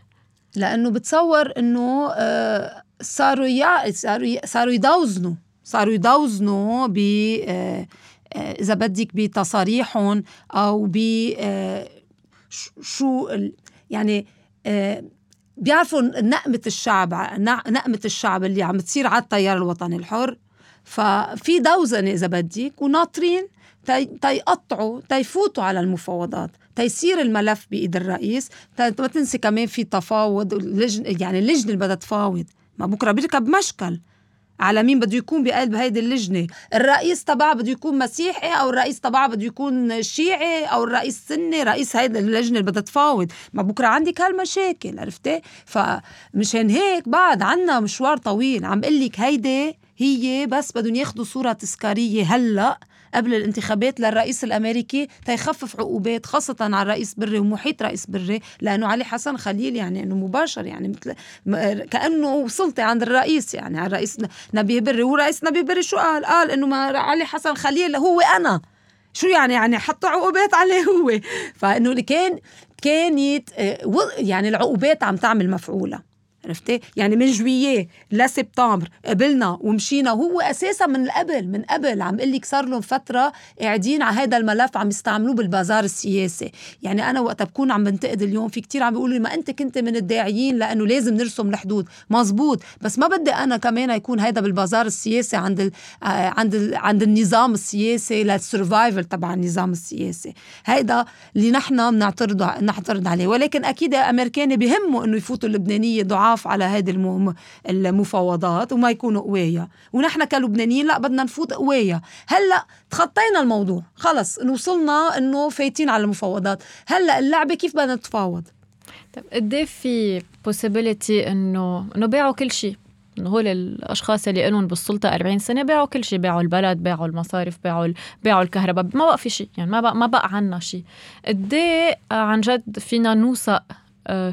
لأنه بتصور إنه آه، صاروا يع... صاروا صاروا يدوزنوا. صاروا يدوزنوا ب آه، آه، إذا بدك بتصاريحهم أو ب شو يعني بيعرفوا نقمة الشعب نقمة الشعب اللي عم تصير على التيار الوطني الحر. ففي دوزنة إذا بدك وناطرين تيقطعوا تيفوتوا على المفاوضات تيصير الملف بإيد الرئيس. ما تنسي كمان في تفاوض يعني اللجنة اللي بدها تفاوض. ما بكرة بيركب مشكل على مين بده يكون بقلب هيدي اللجنة؟ الرئيس تبعها بده يكون مسيحي أو الرئيس تبعها بده يكون شيعي أو الرئيس سني؟ رئيس هيدي اللجنة اللي بدها تفاوض. ما بكرة عندك هالمشاكل عرفتي؟ فمشان هيك بعد عنا مشوار طويل عم قلك لك هيدي هي بس بدهم ياخذوا صورة تذكارية هلأ. قبل الانتخابات للرئيس الأمريكي تيخفف عقوبات خاصة على الرئيس بري ومحيط رئيس بري لأنه علي حسن خليل يعني إنه مباشر يعني مثل كأنه سلطة عند الرئيس يعني على الرئيس نبيه بري. ورئيس نبيه بري شو قال؟ قال إنه ما علي حسن خليل هو أنا. شو يعني؟ يعني حطوا عقوبات عليه هو. فإنه كان كانت آه، يعني العقوبات عم تعمل مفعولة. عرفتي؟ يعني من جوييه لسبتمبر قبلنا ومشينا. وهو أساسا من قبل من قبل. عم قل لك صار لهم فترة قاعدين على هذا الملف عم يستعملوه بالبازار السياسي. يعني أنا وقت بكون عم بنتقد اليوم في كتير عم بيقولوا لي ما أنت كنت من الداعيين لأنه لازم نرسم الحدود. مزبوط. بس ما بدي أنا كمان يكون هذا بالبازار السياسي عند ال عند ال عند النظام السياسي لل survival تبع النظام السياسي. هيدا اللي نحن بنعترض نعترض عليه. ولكن أكيد الامريكان بهمه إنه يفوتوا اللبنانية ضعاف نخاف على هذه المفاوضات وما يكونوا قوية. ونحن كلبنانيين لا بدنا نفوت قوية. هلأ تخطينا الموضوع. خلص وصلنا إنه فايتين على المفاوضات. هلأ اللعبة كيف بدنا نتفاوض؟ طيب قد إيه في possibility إنه إنه بيعوا كل شيء؟ انه هول الاشخاص اللي لهم بالسلطة 40 سنة باعوا كل شيء. باعوا البلد باعوا المصارف باعوا باعوا الكهرباء. ما بقى في شيء يعني ما بقى ما بقى عنا شيء. قد إيه عن جد فينا نوثق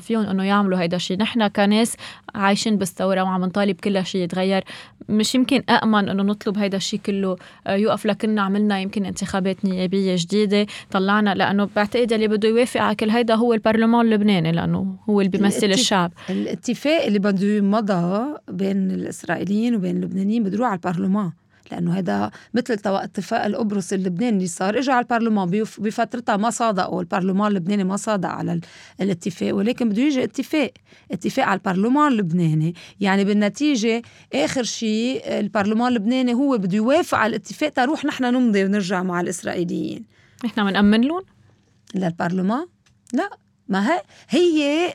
فيهم إنه يعملوا هيدا الشيء نحن كناس عايشين بالثورة وعم نطالب كل شيء يتغير. مش يمكن امن إنه نطلب هيدا الشيء كله آه، يوقف لكنا عملنا يمكن انتخابات نيابية جديدة طلعنا لأنه بعتقد اللي بده يوافق على كل هيدا هو البرلمان اللبناني لأنه هو اللي بيمثل الشعب. الاتفاق اللي بده مضى بين الإسرائيليين وبين اللبنانيين بده على البرلمان. لأنه هذا مثل اتفاق القبرص اللبناني اللي صار اجى على البرلمان بفترتها ما صادقوا البرلمان اللبناني ما صادق على الاتفاق ولكن بده يجي اتفاق اتفاق على البرلمان اللبناني. يعني بالنتيجة آخر شيء البرلمان اللبناني هو بده يوافق على الاتفاق تروح نحن نمضي ونرجع مع الإسرائيليين. نحن بنأمن لهم؟ للبرلمان؟ لا. ما هي هي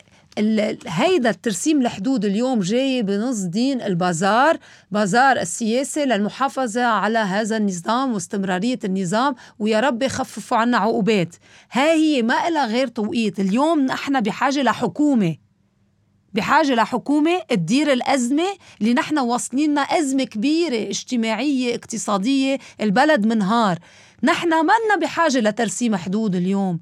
هيدا الترسيم الحدود اليوم جاي بنص دين البازار بازار السياسة للمحافظة على هذا النظام واستمرارية النظام ويا رب يخففوا عنا عقوبات. هاي هي ما إلها غير توقيت. اليوم نحن بحاجة لحكومة. بحاجة لحكومة تدير الأزمة اللي نحن واصلين أزمة كبيرة اجتماعية اقتصادية البلد منهار. نحن ما بحاجة لترسيم حدود اليوم.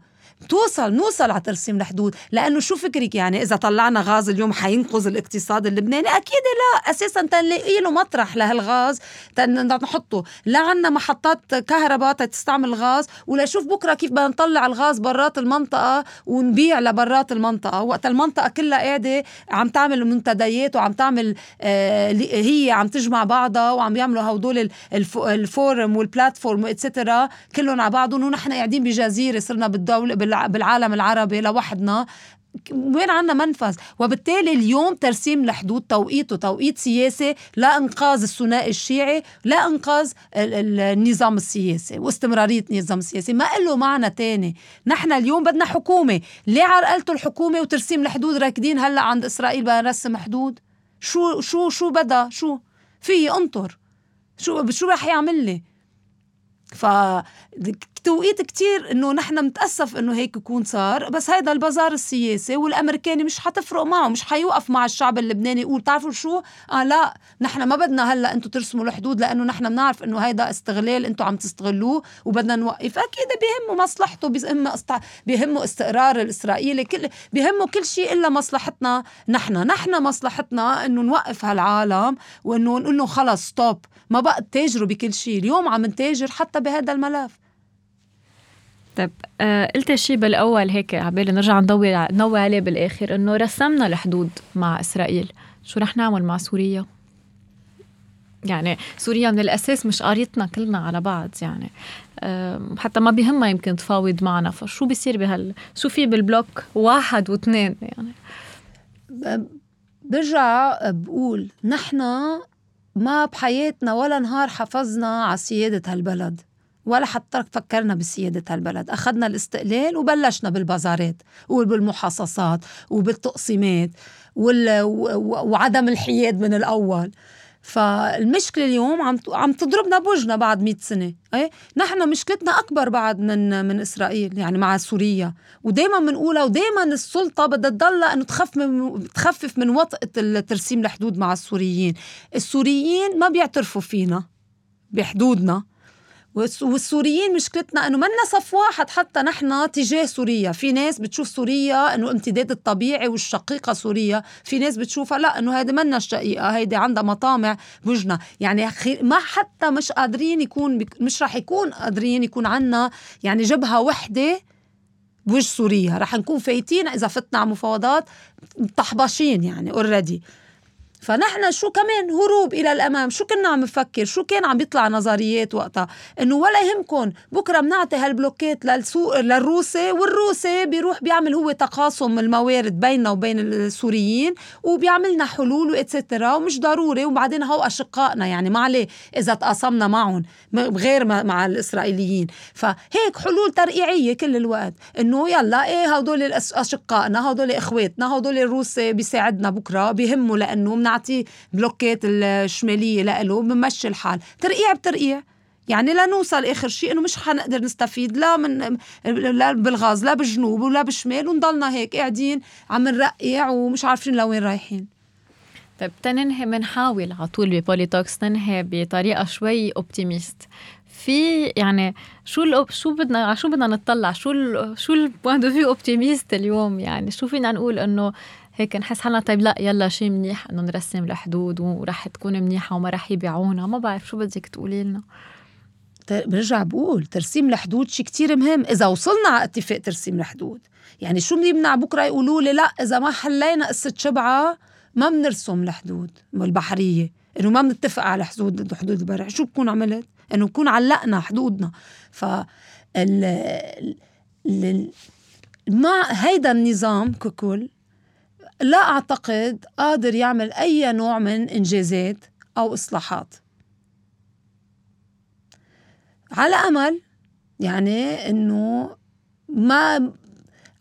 توصل نوصل على ترسيم الحدود. لأنه شو فكرك يعني؟ إذا طلعنا غاز اليوم حينقذ الاقتصاد اللبناني؟ أكيد لا. أساسا تنلاقي له مطرح لهالغاز نحطه. لا عنا محطات كهرباء تستعمل غاز. ولا شوف بكرة كيف بدنا نطلع الغاز برات المنطقة ونبيع لبرات المنطقة. وقت المنطقة كلها قاعدة عم تعمل منتديات وعم تعمل آه هي عم تجمع بعضها وعم يعملوا هدول الفورم والبلاتفورم واتسترا كلهم على بعضهم. ونحن قاعدين بجزيرة صرنا بالدولة بالعالم العربي لوحدنا وين عنا منفذ؟ وبالتالي اليوم ترسيم الحدود توقيته توقيت سياسي لإنقاذ الثنائي الشيعي لإنقاذ النظام السياسي واستمرارية النظام السياسي ما له معنى تاني. نحن اليوم بدنا حكومة. ليه عرقلتوا الحكومة وترسيم الحدود راكدين هلأ عند إسرائيل بدنا نرسم حدود؟ شو شو شو بدأ؟ شو؟ في أنطر. شو شو رح يعمل لي؟ ف توقيت كتير إنه نحن متاسف إنه هيك يكون صار بس هيدا البازار السياسي والأمريكاني مش حتفرق معه مش حيوقف مع الشعب اللبناني يقول بتعرفوا شو؟ آه لا نحن ما بدنا هلأ أنتم ترسموا الحدود لأنه نحن بنعرف إنه هيدا استغلال أنتم عم تستغلوه وبدنا نوقف. أكيد بيهمه مصلحته بيهمه بيهمه استقرار الإسرائيلي كل بيهمه كل شيء إلا مصلحتنا نحن. نحن مصلحتنا إنه نوقف هالعالم وإنه نقول له خلص ستوب ما بقى تتاجروا بكل شيء اليوم عم نتاجر حتى بهذا الملف. طيب آه قلت شيء بالأول هيك عبالي نرجع نضوي نضوي عليه بالآخر إنه رسمنا الحدود مع إسرائيل. شو رح نعمل مع سوريا؟ يعني سوريا من الأساس مش قريتنا كلنا على بعض يعني حتى ما بيهمها يمكن تفاوض معنا. فشو بيصير بهال؟ شو في بالبلوك؟ واحد واثنين يعني. برجع بقول نحن ما بحياتنا ولا نهار حافظنا على سيادة هالبلد. ولا حتى فكرنا بسيادة هالبلد أخذنا الاستقلال وبلشنا بالبازارات وبالمحاصصات وبالتقسيمات. وعدم الحياد من الأول فالمشكلة اليوم عم عم تضربنا بوجنا بعد 100 سنة، إيه؟ نحن مشكلتنا أكبر بعد من من إسرائيل يعني مع سوريا، ودائما بنقولها ودائما السلطة بدها تضلها إنه تخفف من تخفف من وطأة الترسيم الحدود مع السوريين، السوريين ما بيعترفوا فينا بحدودنا والسوريين مشكلتنا إنه منا صف واحد حتى نحن تجاه سوريا. في ناس بتشوف سوريا إنه امتداد الطبيعي والشقيقة سوريا. في ناس بتشوفها لا إنه هيدي منا الشقيقه هيدي عندها مطامع بوجنا يعني ما حتى مش قادرين يكون مش رح يكون قادرين يكون عنا يعني جبهة وحدة بوجه سوريا. رح نكون فايتين إذا فتنا على مفاوضات مطحبشين يعني already فنحن شو كمان هروب إلى الأمام؟ شو كنا عم نفكر؟ شو كان عم بيطلع نظريات وقتها؟ إنه ولا يهمكم بكرة بنعطي هالبلوكات للسوق للروسي والروسي بيروح بيعمل هو تقاسم الموارد بيننا وبين السوريين وبيعملنا حلول واتسترا ومش ضروري وبعدين هو أشقائنا يعني ما عليه إذا تقاسمنا معهم غير مع الإسرائيليين. فهيك حلول ترقيعية كل الوقت إنه يلا إيه هدول أشقائنا هدول إخواتنا هدول الروسي بيساعدنا بكرة بيهموا لأنه بنعطيه بلوكات الشمالية لإله بنمشي الحال. ترقيع بترقيع. يعني لا نوصل آخر شيء إنه مش حنقدر نستفيد. لا من لا بالغاز لا بالجنوب ولا بالشمال ونضلنا هيك قاعدين عم نرقع ومش عارفين لوين رايحين. طيب تننهي بنحاول على طول ب Polytalks ننهي بطريقة شوي optimiste في يعني شو الأوب شو بدنا شو بدنا نطلع؟ شو ال شو ال point de vue optimiste اليوم؟ يعني شو فينا نقول إنه هيك نحس حالنا طيب لا يلا شيء منيح إنه نرسم الحدود ورح تكون منيحة وما رح يبيعونا. ما بعرف شو بدك تقولي لنا. برجع بقول ترسيم الحدود شيء كتير مهم. إذا وصلنا على اتفاق ترسيم الحدود يعني شو بيمنع بكرة يقولوا لي لا إذا ما حلينا قصة شبعة ما بنرسم الحدود البحرية. إنه ما بنتفق على حدود حدود البر شو بكون عملت؟ إنه نكون علقنا حدودنا. ف ال... مع هيدا النظام ككل لا أعتقد قادر يعمل أي نوع من إنجازات أو إصلاحات. على أمل يعني إنه ما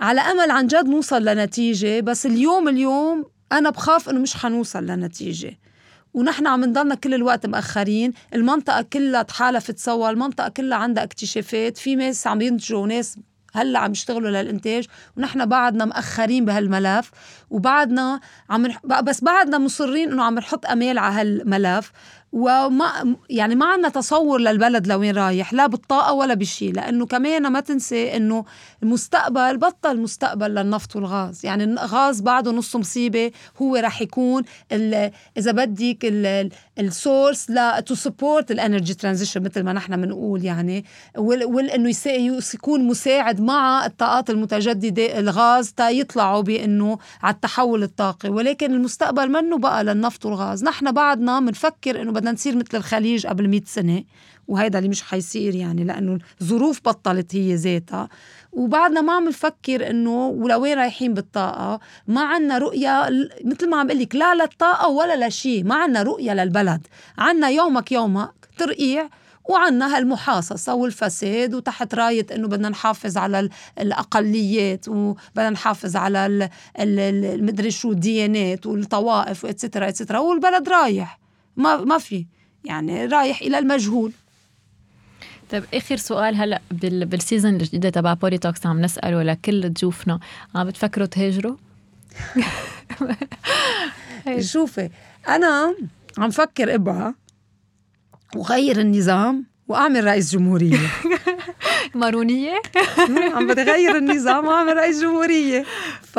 على أمل عن جد نوصل لنتيجة بس اليوم اليوم أنا بخاف إنه مش حنوصل لنتيجة. ونحن عم نضلنا كل الوقت مأخرين المنطقة كلها تحالفت سوا المنطقة كلها عندها اكتشافات في ناس عم ينتجوا ناس هلا عم يشتغلوا للإنتاج ونحن بعدنا مأخرين بهالملف وبعدنا عم بس بعدنا مصرين إنه عم نحط أمال على هالملف. وما يعني ما عندنا تصور للبلد لوين رايح لا بالطاقة ولا بشيء لأنه كمان ما تنسي إنه المستقبل بطل مستقبل للنفط والغاز. يعني الغاز بعده نص مصيبة هو رح يكون إذا بدك ال source لا to support ال energy transition مثل ما نحن بنقول يعني. وانه يكون مساعد مع الطاقات المتجددة الغاز تا يطلعوا بإنه على التحول الطاقي. ولكن المستقبل منه بقى للنفط والغاز. نحن بعدنا بنفكر إنه بدنا نصير مثل الخليج قبل 100 سنة وهيدا اللي مش حيصير يعني لأنه الظروف بطلت هي ذاتها. وبعدنا ما عم نفكر إنه ولوين رايحين بالطاقة؟ ما عنا رؤية مثل ما عم بقول لك لا للطاقة ولا لشيء. ما عنا رؤية للبلد. عنا يومك يومك ترقيع وعنا هالمحاصصة والفساد وتحت راية إنه بدنا نحافظ على الأقليات وبدنا نحافظ على المدري شو الديانات والطوائف وإتسترا إتسترا والبلد رايح. ما ما في. يعني رايح إلى المجهول. طيب آخر سؤال هلا بال season الجديدة تبع Polytalks عم نسأله لكل ضيوفنا. عم بتفكروا تهاجروا؟ شوفي أنا عم فكر ابقى وغير النظام وأعمل رئيس جمهورية. مارونيه عم بتغير النظام وأعمل رئيس جمهورية. ف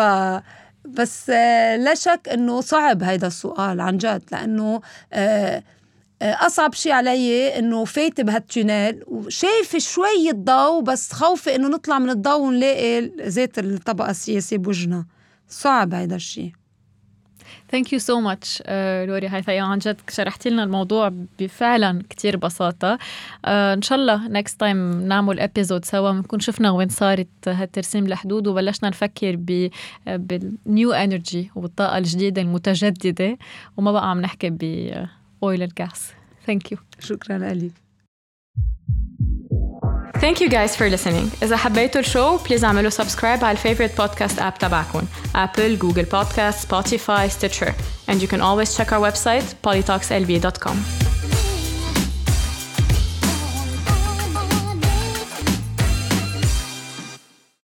بس آه، لا شك إنه صعب هيدا السؤال عن جد لأنه آه، آه، أصعب شيء علي إنه فايته بهال tunnel وشايفه شوية ضوء بس خوفي إنه نطلع من الضوء ونلاقي ذات الطبقة السياسية بوجهنا. صعب هيدا الشيء Thank you so much لوري هايتايان. عن جد شرحتي لنا الموضوع بفعلا كتير بساطة. Uh, إن شاء الله next time نعمل episode سوا بنكون شفنا وين صارت هالترسيم الحدود وبلشنا نفكر بال new energy والطاقة الجديدة المتجددة وما بقى عم نحكي ب oil and gas thank you شكرا لك. Thank you guys for listening. إذا حبيتوا الشو بليز اعملوا سبسكرايب على الفيفورت بودكاست اب تبعكم Apple, Google Podcast, Spotify, Stitcher. And you can always check our website polytalkslb.com.